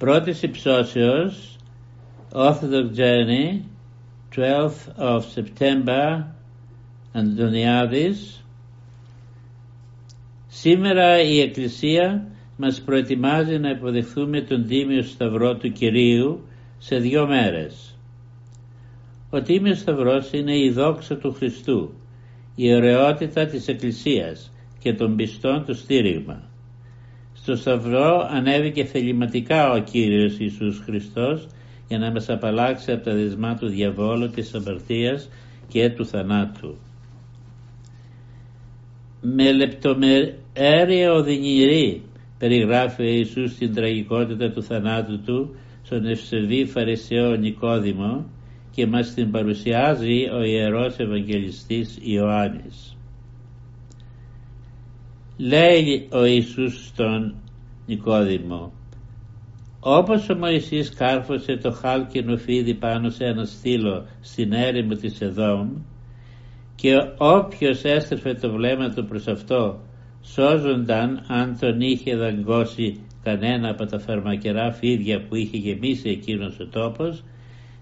Πρώτης υψώσεως Orthodox Journey 12th of September Αντωνιάδης Σήμερα η Εκκλησία μας προετοιμάζει να υποδεχθούμε τον Τίμιο Σταυρό του Κυρίου σε δύο μέρες. Ο Τίμιος Σταυρός είναι η δόξα του Χριστού, η ωραιότητα της Εκκλησίας και των πιστών του στήριγμα. Στο Σταυρό ανέβηκε θεληματικά ο Κύριος Ιησούς Χριστός για να μας απαλλάξει από τα δεσμά του διαβόλου, της αμαρτίας και του θανάτου. Με λεπτομέρεια οδυνηρή περιγράφει ο Ιησούς την τραγικότητα του θανάτου του στον ευσεβή Φαρισαίο Νικόδημο και μας την παρουσιάζει ο Ιερός Ευαγγελιστής Ιωάννης. Λέει ο Ιησούς στον Νικόδημο όπως ο Μωυσής κάρφωσε το χάλκινο φίδι πάνω σε ένα στήλο στην έρημο της Εδόμ και όποιος έστρεφε το βλέμμα του προς αυτό σώζονταν αν τον είχε δαγκώσει κανένα από τα φαρμακερά φίδια που είχε γεμίσει εκείνος ο τόπος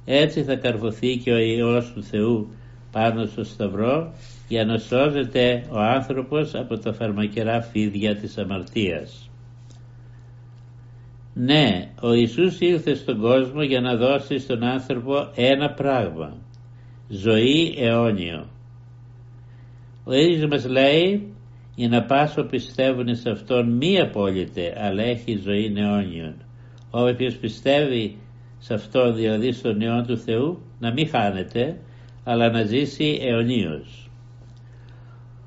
έτσι θα καρφωθεί και ο Υιός του Θεού πάνω στο σταυρό για να σώζεται ο άνθρωπος από τα φαρμακερά φίδια της αμαρτίας. Ναι, ο Ιησούς ήρθε στον κόσμο για να δώσει στον άνθρωπο ένα πράγμα, ζωή αιώνιο. Ο ίδιος μας λέει για να πάσω πιστεύουν σε Αυτόν μη απόλυτε αλλά έχει ζωή αιώνιον. Όποιος πιστεύει σε Αυτόν δηλαδή στον αιών του Θεού να μην χάνεται αλλά να ζήσει αιωνίως.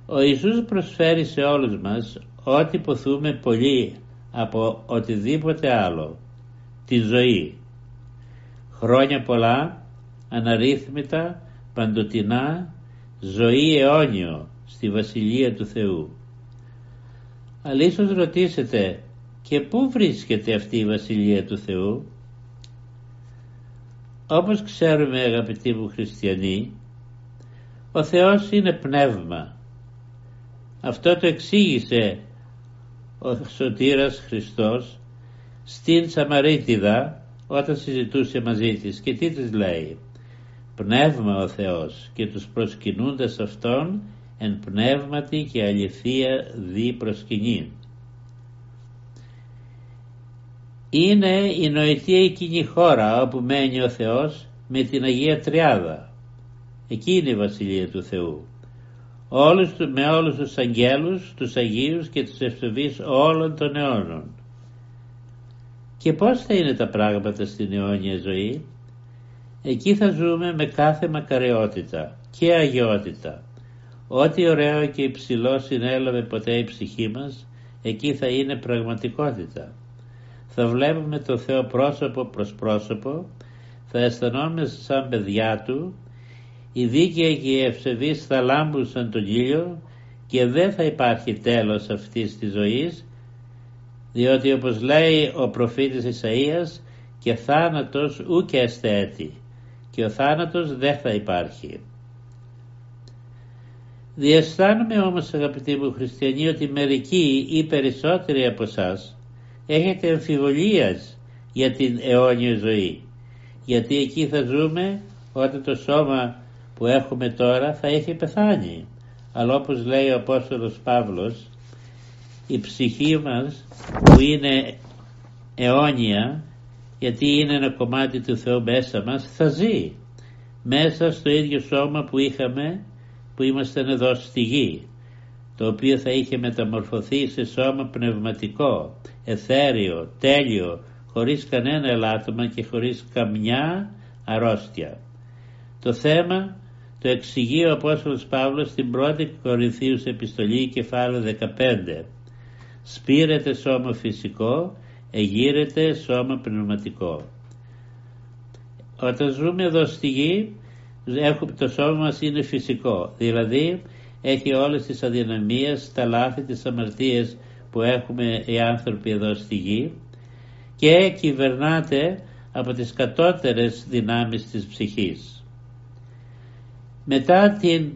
Ο Ιησούς προσφέρει σε όλους μας ό,τι ποθούμε πολύ από οτιδήποτε άλλο, τη ζωή. Χρόνια πολλά, αναρρύθμιτα, παντοτινά, ζωή αιώνιο στη Βασιλεία του Θεού. Αλλά ίσως ρωτήσετε και πού βρίσκεται αυτή η Βασιλεία του Θεού; Όπως ξέρουμε αγαπητοί μου χριστιανοί, ο Θεός είναι πνεύμα. Αυτό το εξήγησε ο Σωτήρας Χριστός στην Σαμαρίτιδα όταν συζητούσε μαζί της και τι της λέει; Πνεύμα ο Θεός και τους προσκυνούντας Αυτόν εν πνεύματι και αληθεία δι προσκυνήν. Είναι η νοητή εκείνη χώρα όπου μένει ο Θεός με την Αγία Τριάδα. Εκεί είναι η Βασιλεία του Θεού όλους, με όλους τους αγγέλους, τους Αγίους και τους ευσεβείς όλων των αιώνων. Και πώς θα είναι τα πράγματα στην αιώνια ζωή; Εκεί θα ζούμε με κάθε μακαριότητα και αγιότητα. Ό,τι ωραίο και υψηλό συνέλαβε ποτέ η ψυχή μας, εκεί θα είναι πραγματικότητα. Θα βλέπουμε το Θεό πρόσωπο προς πρόσωπο, θα αισθανόμαστε σαν παιδιά Του η δίκαια και η ευσεβής θα λάμπουσαν τον ήλιο και δεν θα υπάρχει τέλος αυτής της ζωής διότι όπως λέει ο προφήτης Ισαΐας και θάνατος ούκε εστέτη και ο θάνατος δεν θα υπάρχει. Διαισθάνομαι όμως αγαπητοί μου χριστιανοί ότι μερικοί ή περισσότεροι από εσάς έχετε αμφιβολίες για την αιώνια ζωή. Γιατί εκεί θα ζούμε όταν το σώμα που έχουμε τώρα θα έχει πεθάνει. Αλλά όπως λέει ο Απόστολος Παύλος η ψυχή μας που είναι αιώνια γιατί είναι ένα κομμάτι του Θεού μέσα μας θα ζει μέσα στο ίδιο σώμα που είχαμε που ήμασταν εδώ στη γη το οποίο θα είχε μεταμορφωθεί σε σώμα πνευματικό, εθέριο, τέλειο, χωρίς κανένα ελάττωμα και χωρίς καμιά αρρώστια. Το θέμα το εξηγεί ο Απόστολος Παύλος στην πρώτη Κορινθίους επιστολή κεφάλαιο 15. Σπήρεται σώμα φυσικό, εγείρεται σώμα πνευματικό. Όταν ζούμε εδώ στη γη, το σώμα μας είναι φυσικό, δηλαδή έχει όλες τις αδυναμίες, τα λάθη, τις αμαρτίες που έχουμε οι άνθρωποι εδώ στη γη και κυβερνάται από τις κατώτερες δυνάμεις της ψυχής. Μετά την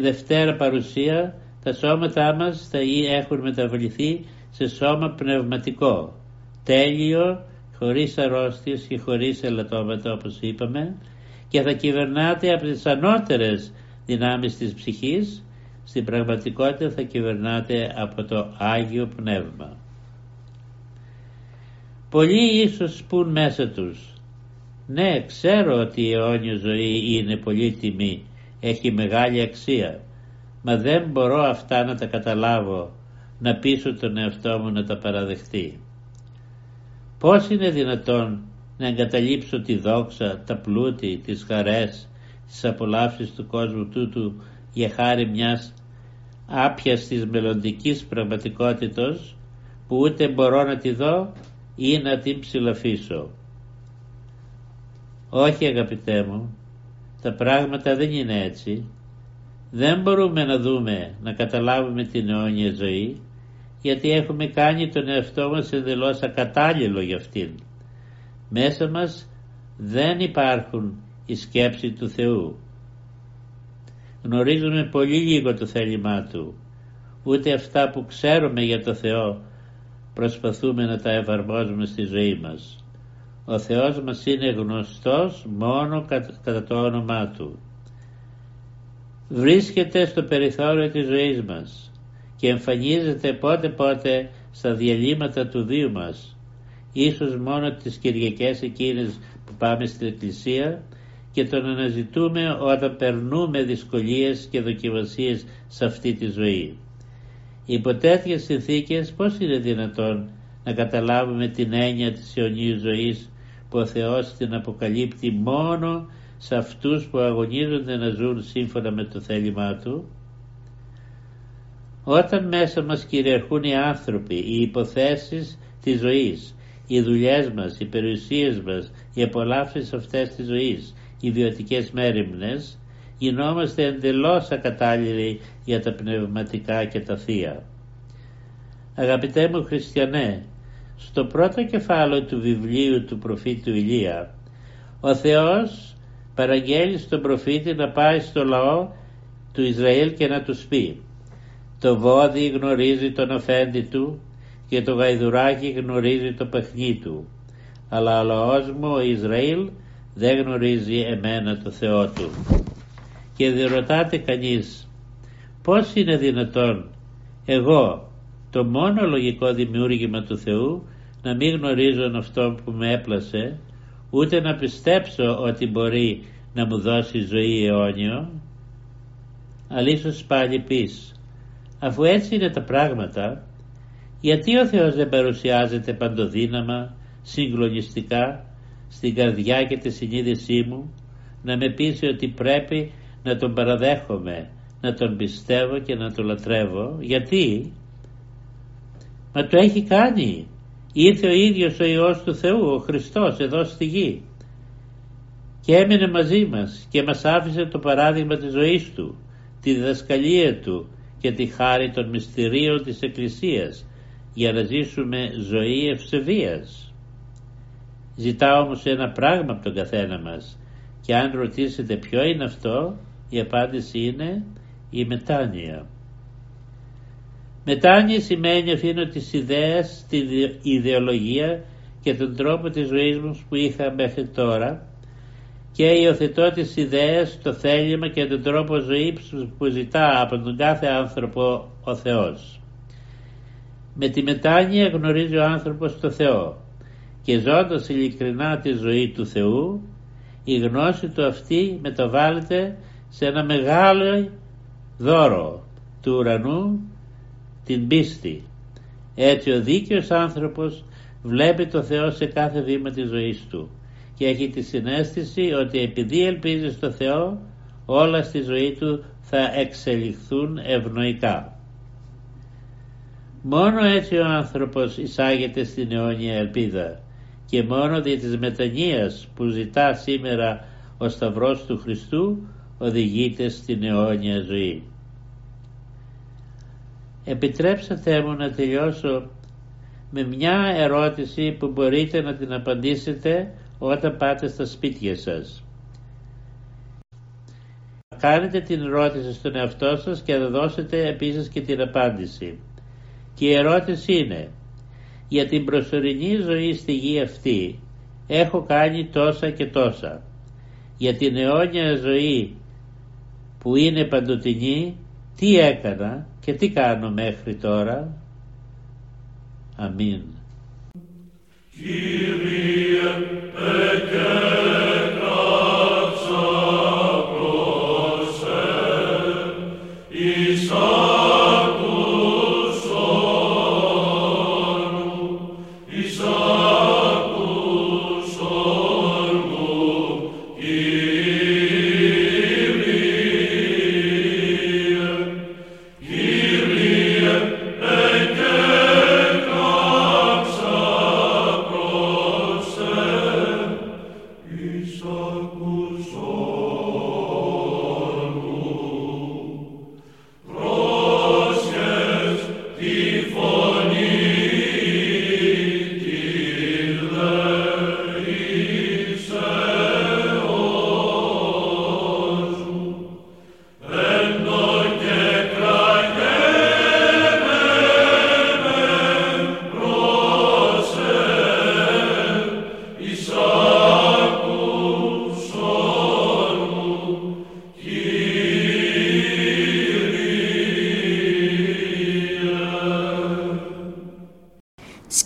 Δευτέρα παρουσία τα σώματά μας θα έχουν μεταβληθεί σε σώμα πνευματικό, τέλειο, χωρίς αρρώστιες και χωρίς ελαττώματα όπως είπαμε και θα κυβερνάται από τις ανώτερες δυνάμεις της ψυχής στην πραγματικότητα θα κυβερνάται από το Άγιο Πνεύμα. Πολλοί ίσως πούν μέσα τους «Ναι, ξέρω ότι η αιώνια ζωή είναι πολύτιμη, έχει μεγάλη αξία, μα δεν μπορώ αυτά να τα καταλάβω, να πείσω τον εαυτό μου να τα παραδεχτεί. Πώς είναι δυνατόν να εγκαταλείψω τη δόξα, τα πλούτη, τις χαρές, τις απολαύσεις του κόσμου τούτου για χάρη μιας άπιας της μελλοντικής πραγματικότητος που ούτε μπορώ να τη δω ή να την ψηλαφίσω. Όχι αγαπητέ μου, τα πράγματα δεν είναι έτσι. Δεν μπορούμε να δούμε, να καταλάβουμε την αιώνια ζωή γιατί έχουμε κάνει τον εαυτό μας εντελώς ακατάλληλο για αυτήν. Μέσα μας δεν υπάρχουν οι σκέψη του Θεού γνωρίζουμε πολύ λίγο το θέλημά Του. Ούτε αυτά που ξέρουμε για το Θεό προσπαθούμε να τα εφαρμόζουμε στη ζωή μας. Ο Θεός μας είναι γνωστός μόνο κατά το όνομά Του. Βρίσκεται στο περιθώριο της ζωής μας και εμφανίζεται πότε πότε στα διαλύματα του βίου μας. Ίσως μόνο τις Κυριακές εκείνες που πάμε στην Εκκλησία και τον αναζητούμε όταν περνούμε δυσκολίες και δοκιμασίες σε αυτή τη ζωή. Υπό τέτοιες συνθήκες πώς είναι δυνατόν να καταλάβουμε την έννοια της αιωνίου ζωής που ο Θεός την αποκαλύπτει μόνο σε αυτούς που αγωνίζονται να ζουν σύμφωνα με το θέλημά Του; Όταν μέσα μας κυριαρχούν οι άνθρωποι, οι υποθέσεις της ζωής, οι δουλειές μας, οι περιουσίες μας, οι απολαύσεις αυτές της ζωής, ιδιωτικές μέρημνες γινόμαστε εντελώς ακατάλληλοι για τα πνευματικά και τα θεία. Αγαπητέ μου χριστιανέ, στο πρώτο κεφάλαιο του βιβλίου του προφήτου Ηλία ο Θεός παραγγέλει στον προφήτη να πάει στο λαό του Ισραήλ και να τους πει το βόδι γνωρίζει τον αφέντη του και το γαϊδουράκι γνωρίζει το παιχνί του αλλά ο λαός μου ο Ισραήλ δεν γνωρίζει εμένα το Θεό του. Και διερωτάται κανείς πώς είναι δυνατόν εγώ το μόνο λογικό δημιούργημα του Θεού να μην γνωρίζω αυτό που με έπλασε ούτε να πιστέψω ότι μπορεί να μου δώσει ζωή αιώνιο; Αλλά ίσως πάλι πεις αφού έτσι είναι τα πράγματα γιατί ο Θεός δεν παρουσιάζεται παντοδύναμα συγκλονιστικά στην καρδιά και τη συνείδησή μου να με πείσει ότι πρέπει να τον παραδέχομαι, να τον πιστεύω και να τον λατρεύω. Γιατί; Μα το έχει κάνει. Ήρθε ο ίδιος ο Υιός του Θεού, ο Χριστός εδώ στη γη και έμεινε μαζί μας και μας άφησε το παράδειγμα της ζωής Του, τη διδασκαλία Του και τη χάρη των μυστηρίων της Εκκλησίας για να ζήσουμε ζωή ευσεβίας. Ζητάω όμως ένα πράγμα από τον καθένα μας και αν ρωτήσετε ποιο είναι αυτό η απάντηση είναι η μετάνοια. Μετάνοια σημαίνει αφήνω τις ιδέες, την ιδεολογία και τον τρόπο της ζωής μου που είχα μέχρι τώρα και υιοθετώ τις ιδέες, το θέλημα και τον τρόπο ζωής που ζητά από τον κάθε άνθρωπο ο Θεός. Με τη μετάνοια γνωρίζει ο άνθρωπος το Θεό και ζώντας ειλικρινά τη ζωή του Θεού η γνώση του αυτή μεταβάλλεται σε ένα μεγάλο δώρο του ουρανού την πίστη. Έτσι ο δίκαιος άνθρωπος βλέπει το Θεό σε κάθε βήμα της ζωής του και έχει τη συνέστηση ότι επειδή ελπίζει στο Θεό όλα στη ζωή του θα εξελιχθούν ευνοϊκά. Μόνο έτσι ο άνθρωπος εισάγεται στην αιώνια ελπίδα και μόνο δι' της μετανοίας που ζητά σήμερα ο Σταυρός του Χριστού οδηγείται στην αιώνια ζωή. Επιτρέψατε μου να τελειώσω με μια ερώτηση που μπορείτε να την απαντήσετε όταν πάτε στα σπίτια σας. Κάνετε την ερώτηση στον εαυτό σας και θα δώσετε επίσης και την απάντηση. Και η ερώτηση είναι για την προσωρινή ζωή στη γη αυτή έχω κάνει τόσα και τόσα. Για την αιώνια ζωή που είναι παντοτινή τι έκανα και τι κάνω μέχρι τώρα. Αμήν. Κύριε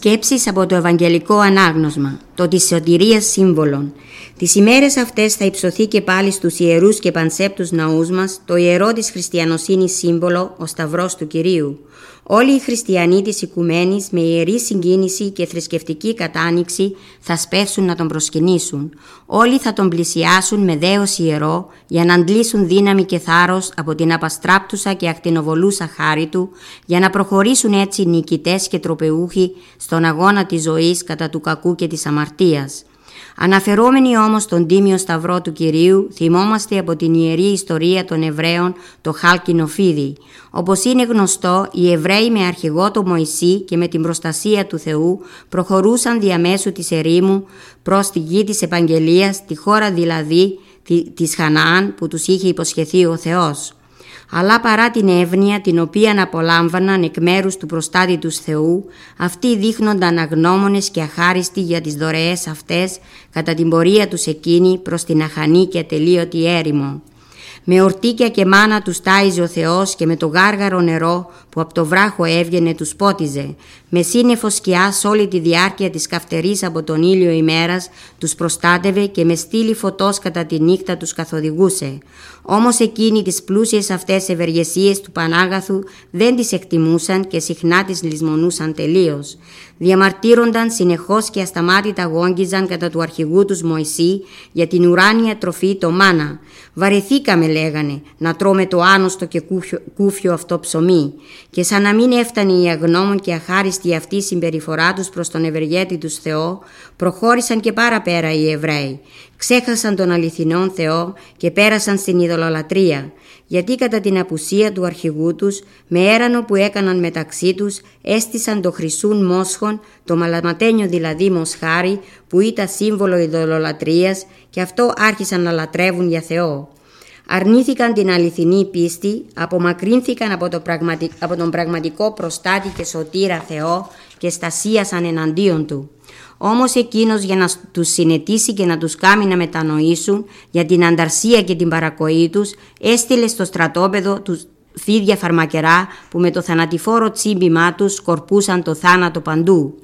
Σκέψεις από το Ευαγγελικό Ανάγνωσμα, το της σωτηρίας σύμβολων. Τις ημέρες αυτές θα υψωθεί και πάλι στους ιερούς και πανσέπτους ναούς μας το ιερό της χριστιανοσύνης σύμβολο, ο Σταυρός του Κυρίου. Όλοι οι χριστιανοί της οικουμένης με ιερή συγκίνηση και θρησκευτική κατάνοιξη θα σπεύσουν να τον προσκυνήσουν. Όλοι θα τον πλησιάσουν με δέος ιερό για να αντλήσουν δύναμη και θάρρος από την απαστράπτουσα και ακτινοβολούσα χάρη του για να προχωρήσουν έτσι νικητές και τροπεούχοι στον αγώνα της ζωής κατά του κακού και της αμαρτίας. Αναφερόμενοι όμως τον Τίμιο Σταυρό του Κυρίου, θυμόμαστε από την Ιερή Ιστορία των Εβραίων το χάλκινο φίδι. Όπως είναι γνωστό, οι Εβραίοι με αρχηγό το Μωυσή και με την προστασία του Θεού προχωρούσαν διαμέσου της ερήμου προς τη γη της Επαγγελίας, τη χώρα δηλαδή της Χαναάν που τους είχε υποσχεθεί ο Θεός αλλά παρά την εύνοια την οποία απολάμβαναν εκ μέρους του προστάτη τους Θεού, αυτοί δείχνονταν αγνώμονες και αχάριστοι για τις δωρεές αυτές κατά την πορεία τους εκείνη προς την αχανή και ατελείωτη έρημο. Με ορτίκια και μάνα τους τάιζε ο Θεός και με το γάργαρο νερό που από το βράχο έβγαινε τους πότιζε. Με σύννεφο σκιά όλη τη διάρκεια της καυτερής από τον ήλιο ημέρας τους προστάτευε και με στήλη φωτός κατά τη νύχτα τους καθοδηγούσε. Όμως εκείνοι τις πλούσιες αυτές ευεργεσίες του Πανάγαθου δεν τις εκτιμούσαν και συχνά τις λησμονούσαν τελείως. Διαμαρτύρονταν συνεχώς και ασταμάτητα γόγγιζαν κατά του αρχηγού τους Μωυσή για την ουράνια τροφή το μάνα. Βαρεθήκαμε λέγανε να τρώμε το άνοστο και κούφιο, κούφιο αυτό ψωμί και σαν να μην έφτανε η αγνώμων και αχάριστη αυτή συμπεριφορά τους προς τον ευεργέτη τους Θεό προχώρησαν και παραπέρα οι Εβραίοι ξέχασαν τον αληθινόν Θεό και πέρασαν στην ειδωλολατρία, γιατί κατά την απουσία του αρχηγού τους, με έρανο που έκαναν μεταξύ τους, έστησαν το χρυσούν μόσχον, το μαλαματένιο δηλαδή μοσχάρι, που ήταν σύμβολο ειδωλολατρίας και αυτό άρχισαν να λατρεύουν για Θεό. Αρνήθηκαν την αληθινή πίστη, απομακρύνθηκαν από, το από τον πραγματικό προστάτη και σωτήρα Θεό και στασίασαν εναντίον Του. Όμως εκείνος για να τους συνετίσει και να τους κάνει να μετανοήσουν για την ανταρσία και την παρακοή τους, έστειλε στο στρατόπεδο τους φίδια φαρμακερά που με το θανατηφόρο τσίμπημά τους σκορπούσαν το θάνατο παντού.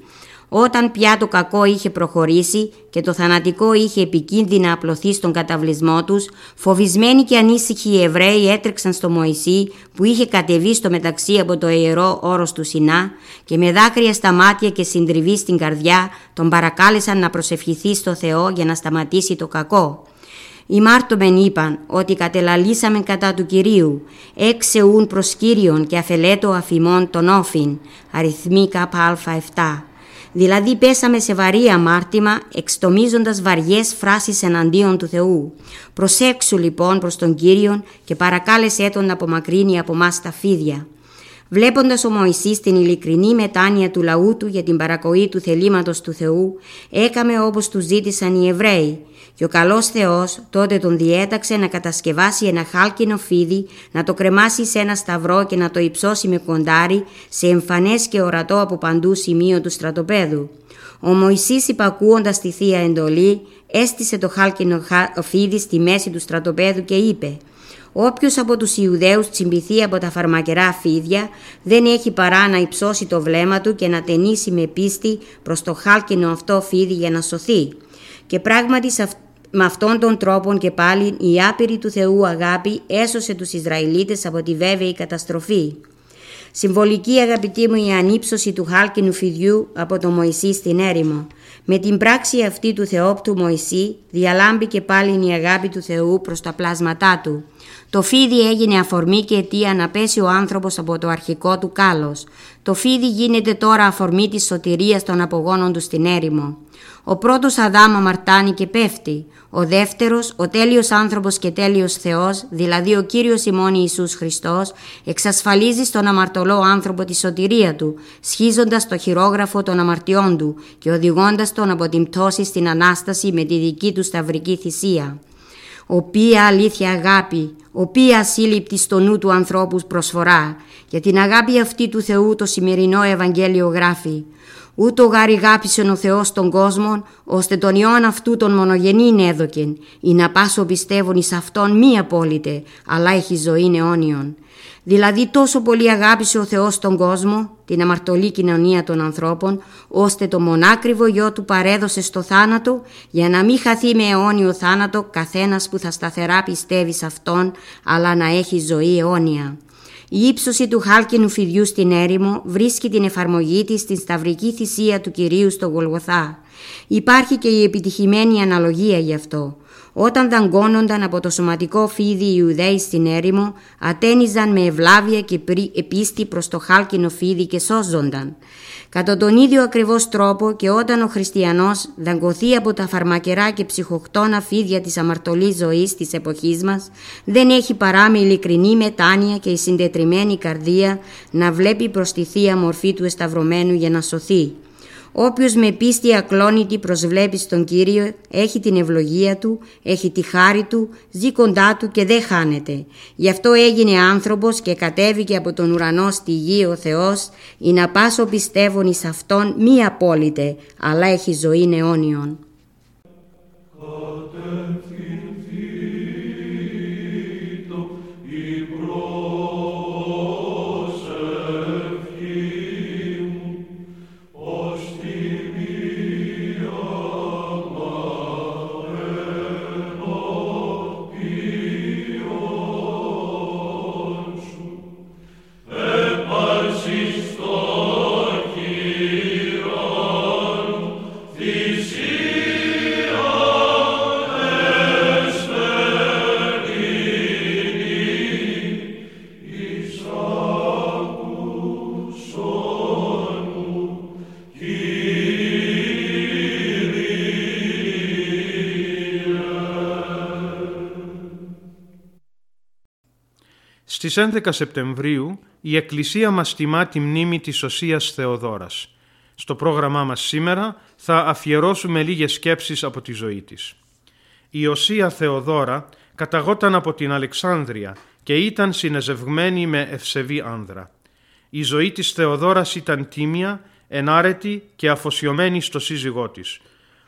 Όταν πια το κακό είχε προχωρήσει και το θανατικό είχε επικίνδυνα απλωθεί στον καταβλισμό τους, φοβισμένοι και ανήσυχοι οι Εβραίοι έτρεξαν στο Μωυσή που είχε κατεβεί στο μεταξύ από το ιερό όρος του Σινά και με δάκρυα στα μάτια και συντριβή στην καρδιά τον παρακάλεσαν να προσευχηθεί στο Θεό για να σταματήσει το κακό. Οι μάρτωμεν είπαν ότι κατελαλήσαμε κατά του Κυρίου, έξεουν προς Κύριον και αφελέτο αφημών τον όφιν, αριθμή ΚΑ7. Δηλαδή πέσαμε σε βαρύ αμάρτημα εξτομίζοντας βαριές φράσεις εναντίον του Θεού. Προσέξου λοιπόν προς τον Κύριον και παρακάλεσέ τον να απομακρύνει από μας τα φίδια. Βλέποντας ο Μωυσής την ειλικρινή μετάνοια του λαού του για την παρακοή του θελήματος του Θεού, έκαμε όπως του ζήτησαν οι Εβραίοι και ο καλός Θεός τότε τον διέταξε να κατασκευάσει ένα χάλκινο φίδι, να το κρεμάσει σε ένα σταυρό και να το υψώσει με κοντάρι σε εμφανές και ορατό από παντού σημείο του στρατοπέδου. Ο Μωυσής υπακούοντας τη Θεία Εντολή έστησε το χάλκινο φίδι στη μέση του στρατοπέδου και είπε Όποιος από τους Ιουδαίους τσιμπηθεί από τα φαρμακερά φίδια δεν έχει παρά να υψώσει το βλέμμα του και να ταινίσει με πίστη προς το χάλκινο αυτό φίδι για να σωθεί. Και πράγματι με αυτόν τον τρόπο και πάλι η άπειρη του Θεού αγάπη έσωσε τους Ισραηλίτες από τη βέβαιη καταστροφή. Συμβολική αγαπητή μου η ανύψωση του χάλκινου φιδιού από τον Μωυσή στην έρημο. Με την πράξη αυτή του Θεόπτου Μωυσή διαλάμπει και πάλι η αγάπη του Θεού προς τα πλάσματά του. Το φίδι έγινε αφορμή και αιτία να πέσει ο άνθρωπος από το αρχικό του κάλος. Το φίδι γίνεται τώρα αφορμή της σωτηρίας των απογόνων του στην έρημο. Ο πρώτος Αδάμ αμαρτάνει και πέφτει. Ο δεύτερος, ο τέλειος άνθρωπος και τέλειος Θεός, δηλαδή ο Κύριος ημών Ιησούς Χριστός, εξασφαλίζει στον αμαρτωλό άνθρωπο τη σωτηρία του, σχίζοντας το χειρόγραφο των αμαρτιών του και οδηγώντας τον από την πτώση στην Ανάσταση με τη δική του σταυρική θυσία. Οποία αλήθεια αγάπη, οποία ασύλληπτη στο νου του ανθρώπους προσφορά, για την αγάπη αυτή του Θεού το σημερινό Ευαγγέλιο γράφει Ούτω γάρι γάπησεν ο Θεός τον κόσμο, ώστε τον ιόν αυτού τον μονογενήν έδωκεν, ή να πάσο πιστεύουν εις αυτόν μη απόλυτε, αλλά έχει ζωή αιώνιον. Δηλαδή τόσο πολύ αγάπησε ο Θεός τον κόσμο, την αμαρτωλή κοινωνία των ανθρώπων, ώστε το μονάκριβο γιο του παρέδωσε στο θάνατο, για να μην χαθεί με αιώνιο θάνατο καθένας που θα σταθερά πιστεύει σε Αυτόν, αλλά να έχει ζωή αιώνια. Η ύψωση του χάλκινου φιδιού στην έρημο βρίσκει την εφαρμογή της στην σταυρική θυσία του Κυρίου στο Γολγοθά. Υπάρχει και η επιτυχημένη αναλογία γι' αυτό. Όταν δαγκώνονταν από το σωματικό φίδι οι Ιουδαίοι στην έρημο, ατένιζαν με ευλάβεια και πίστη προς το χάλκινο φίδι και σώζονταν. Κατά τον ίδιο ακριβώς τρόπο και όταν ο χριστιανός δαγκωθεί από τα φαρμακερά και ψυχοκτόνα φίδια της αμαρτωλής ζωής της εποχής μας, δεν έχει παρά με ειλικρινή μετάνοια και η συντετριμένη καρδία να βλέπει προς τη Θεία μορφή του εσταυρωμένου για να σωθεί. Όποιος με πίστη ακλόνητη προσβλέπει στον Κύριο έχει την ευλογία Του, έχει τη χάρη Του, ζει κοντά Του και δεν χάνεται. Γι' αυτό έγινε άνθρωπος και κατέβηκε από τον ουρανό στη γη ο Θεός ή να πάσω πιστεύουν εις Αυτόν μη απόλυτε, αλλά έχει ζωή αιώνιον. Στις 11 Σεπτεμβρίου η Εκκλησία μας τιμά τη μνήμη της Οσίας Θεοδόρας. Στο πρόγραμμά μας σήμερα θα αφιερώσουμε λίγες σκέψεις από τη ζωή της. Η Οσία Θεοδόρα καταγόταν από την Αλεξάνδρεια και ήταν συνεζευγμένη με ευσεβή άνδρα. Η ζωή της Θεοδόρας ήταν τίμια ενάρετη και αφοσιωμένη στο σύζυγό της.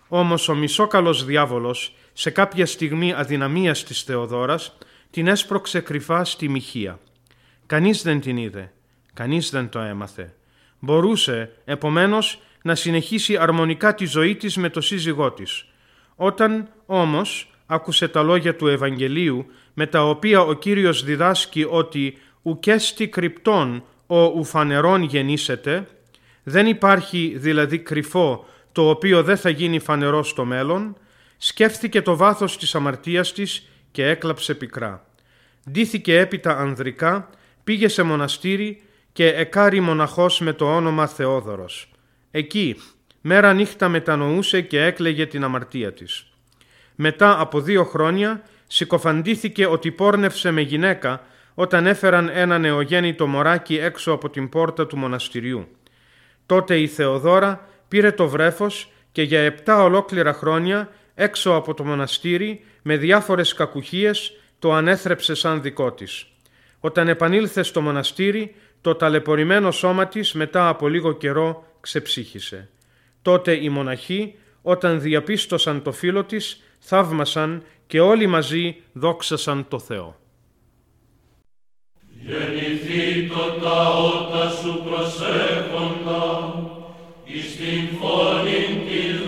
Όμως ο μισόκαλος διάβολος, σε κάποια στιγμή αδυναμίας της Θεοδόρας, την έσπρωξε κρυφά στη μοιχεία. Κανείς δεν την είδε, κανείς δεν το έμαθε. Μπορούσε, επομένως, να συνεχίσει αρμονικά τη ζωή της με το σύζυγό της. Όταν, όμως, άκουσε τα λόγια του Ευαγγελίου, με τα οποία ο Κύριος διδάσκει ότι «ουκέστη κρυπτών ο ουφανερών γεννήσεται», δεν υπάρχει δηλαδή κρυφό το οποίο δεν θα γίνει φανερό στο μέλλον, σκέφτηκε το βάθος της αμαρτίας της και έκλαψε πικρά. Ντύθηκε έπειτα ανδρικά, πήγε σε μοναστήρι και εκάρει μοναχός με το όνομα Θεόδωρος. Εκεί, μέρα νύχτα μετανοούσε και έκλαιγε την αμαρτία της. Μετά από δύο χρόνια συκοφαντήθηκε ότι πόρνευσε με γυναίκα όταν έφεραν ένα νεογέννητο μωράκι έξω από την πόρτα του μοναστηριού. Τότε η Θεοδόρα πήρε το βρέφος και για επτά ολόκληρα χρόνια έξω από το μοναστήρι με διάφορες κακουχίες το ανέθρεψε σαν δικό της. Όταν επανήλθε στο μοναστήρι το ταλαιπωρημένο σώμα της μετά από λίγο καιρό ξεψύχησε. Τότε οι μοναχοί όταν διαπίστωσαν το φίλο της θαύμασαν και όλοι μαζί δόξασαν το Θεό. Γεννηθεί το τα σου προσέχοντα εις την φωνή της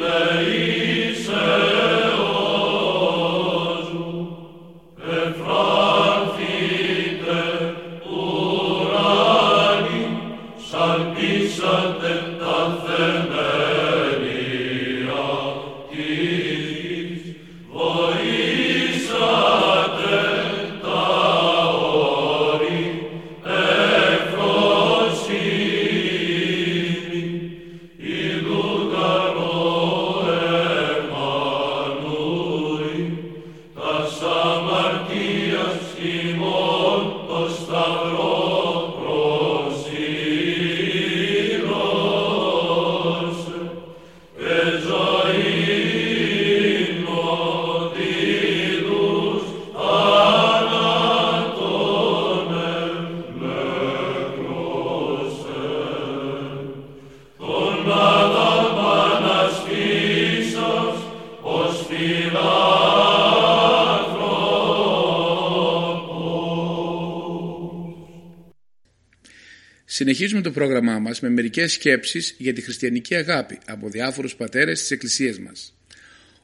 Συνεχίζουμε το πρόγραμμά μας με μερικές σκέψεις για τη χριστιανική αγάπη από διάφορους πατέρες της Εκκλησίας μας.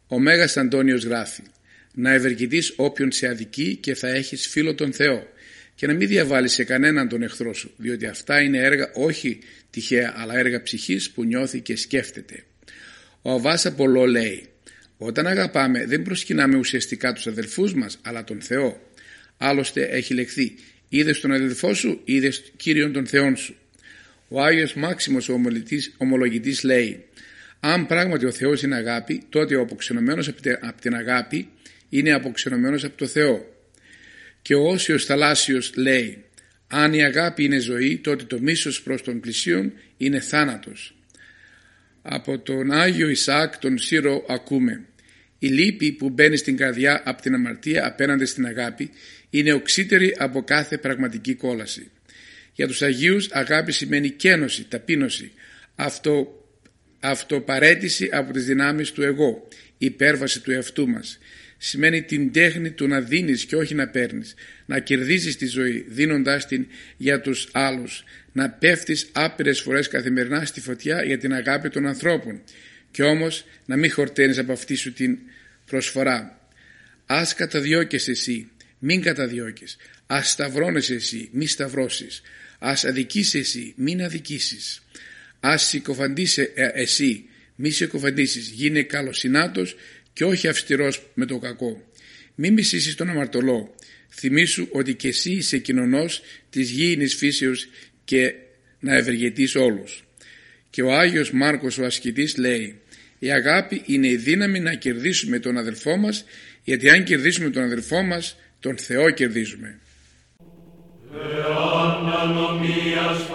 Ο Μέγας Αντώνιος γράφει «Να ευεργητείς όποιον σε αδικεί και θα έχεις φίλο τον Θεό και να μην διαβάλεις σε κανέναν τον εχθρό σου, διότι αυτά είναι έργα όχι τυχαία αλλά έργα ψυχής που νιώθει και σκέφτεται». Ο Αβάς Απολό λέει «Όταν αγαπάμε δεν προσκυνάμε ουσιαστικά τους αδελφούς μας αλλά τον Θεό». Άλλωστε έχει λεχθεί Είδες τον αδελφό σου, είδες κύριον των Θεών σου. Ο Άγιος Μάξιμος ο ομολογητής λέει αν πράγματι ο Θεός είναι αγάπη τότε ο αποξενωμένος από την αγάπη είναι αποξενωμένος από το Θεό. Και ο Όσιος Θαλάσσιος λέει αν η αγάπη είναι ζωή τότε το μίσος προς τον πλησίον είναι θάνατος. Από τον Άγιο Ισαάκ τον Σύρο ακούμε η λύπη που μπαίνει στην καρδιά από την αμαρτία απέναντι στην αγάπη είναι οξύτερη από κάθε πραγματική κόλαση. Για τους Αγίους αγάπη σημαίνει κένωση, ταπείνωση, αυτό, αυτοπαρέτηση από τις δυνάμεις του εγώ, υπέρβαση του εαυτού μας. Σημαίνει την τέχνη του να δίνεις και όχι να παίρνεις, να κερδίζεις τη ζωή δίνοντάς την για τους άλλους, να πέφτεις άπειρες φορές καθημερινά στη φωτιά για την αγάπη των ανθρώπων και όμως να μην χορταίνεις από αυτή σου την προσφορά. Ας καταδιώκεσαι εσύ, μην καταδιώκεις. Ας σταυρώνεσαι εσύ, μη σταυρώσεις. Ας αδικήσεις εσύ, μην αδικήσεις. Ας συκοφαντήσει ε, εσύ, μη συκοφαντήσεις. Γίνε καλοσυνάτος και όχι αυστηρός με το κακό. Μη μισήσεις τον αμαρτωλό. Θυμήσου ότι και εσύ είσαι κοινωνός της γήινης φύσεως και να ευεργετείς όλους. Και ο Άγιος Μάρκος ο ασκητής λέει «Η αγάπη είναι η δύναμη να κερδίσουμε τον αδελφό μας γιατί αν κερδίσουμε τον αδελφό μας τον Θεό κερδίζουμε. Εάν ανομίας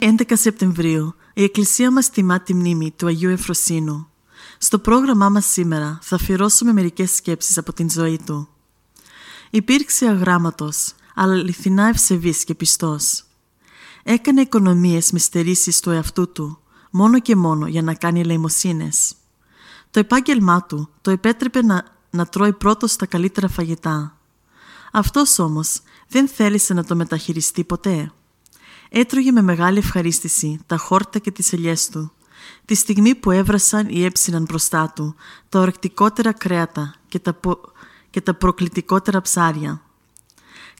11 Σεπτεμβρίου η Εκκλησία μας τιμά τη μνήμη του Αγίου Εφροσίνου. Στο πρόγραμμά μας σήμερα θα αφιερώσουμε μερικές σκέψεις από την ζωή του. Υπήρξε αγράμματος, αλλά αληθινά ευσεβής και πιστός. Έκανε οικονομίες με στερήσεις του εαυτού του, μόνο και μόνο για να κάνει ελεημοσύνες. Το επάγγελμά του το επέτρεπε να, να τρώει πρώτος τα καλύτερα φαγητά. Αυτός όμως δεν θέλησε να το μεταχειριστεί ποτέ. Έτρωγε με μεγάλη ευχαρίστηση τα χόρτα και τις ελιές του, τη στιγμή που έβρασαν ή έψιναν μπροστά του τα ορεκτικότερα κρέατα και τα, και τα προκλητικότερα ψάρια.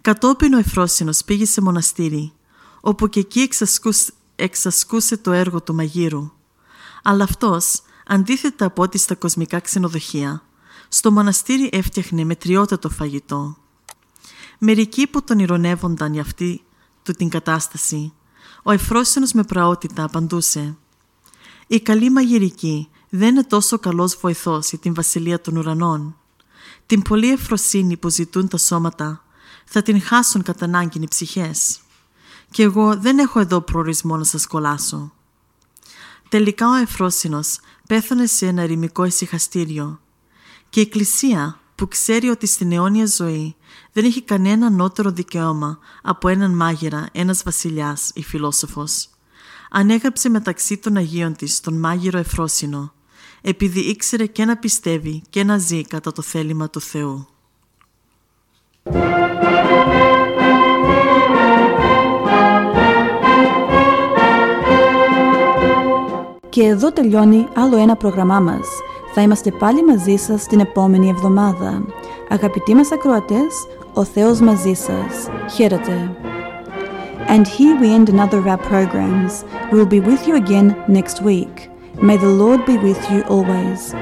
Κατόπιν ο Εφρόσινος πήγε σε μοναστήρι, όπου και εκεί εξασκούσε, εξασκούσε το έργο του μαγείρου. Αλλά αυτός, αντίθετα από ό,τι στα κοσμικά ξενοδοχεία, στο μοναστήρι έφτιαχνε μετριότατο φαγητό. Μερικοί που τον ηρωνεύονταν για αυτή του την κατάσταση, ο Εφρόσινος με πραότητα απαντούσε «Η καλή μαγειρική δεν είναι τόσο καλός βοηθός για την βασιλεία των ουρανών. Την πολλή εφροσύνη που ζητούν τα σώματα θα την χάσουν κατά ανάγκη οι ψυχές. Και εγώ δεν έχω εδώ προορισμό να σας κολλάσω». Τελικά ο Εφρόσινος πέθανε σε ένα ερημικό ησυχαστήριο και η Εκκλησία που ξέρει ότι στην αιώνια ζωή δεν έχει κανένα ανώτερο δικαίωμα από έναν μάγειρα, ένας βασιλιάς ή φιλόσοφος. Ανέγραψε μεταξύ των Αγίων της τον μάγειρο Εφρόσινο, επειδή ήξερε και να πιστεύει και να ζει κατά το θέλημα του Θεού. Και εδώ τελειώνει άλλο ένα πρόγραμμά μας. Θα είμαστε πάλι μαζί σας την επόμενη εβδομάδα. Αγαπητοί μας ακροατές, ο Θεός μαζί σας. Χαίρετε. And here we end another of our programs. We will be with you again next week. May the Lord be with you always.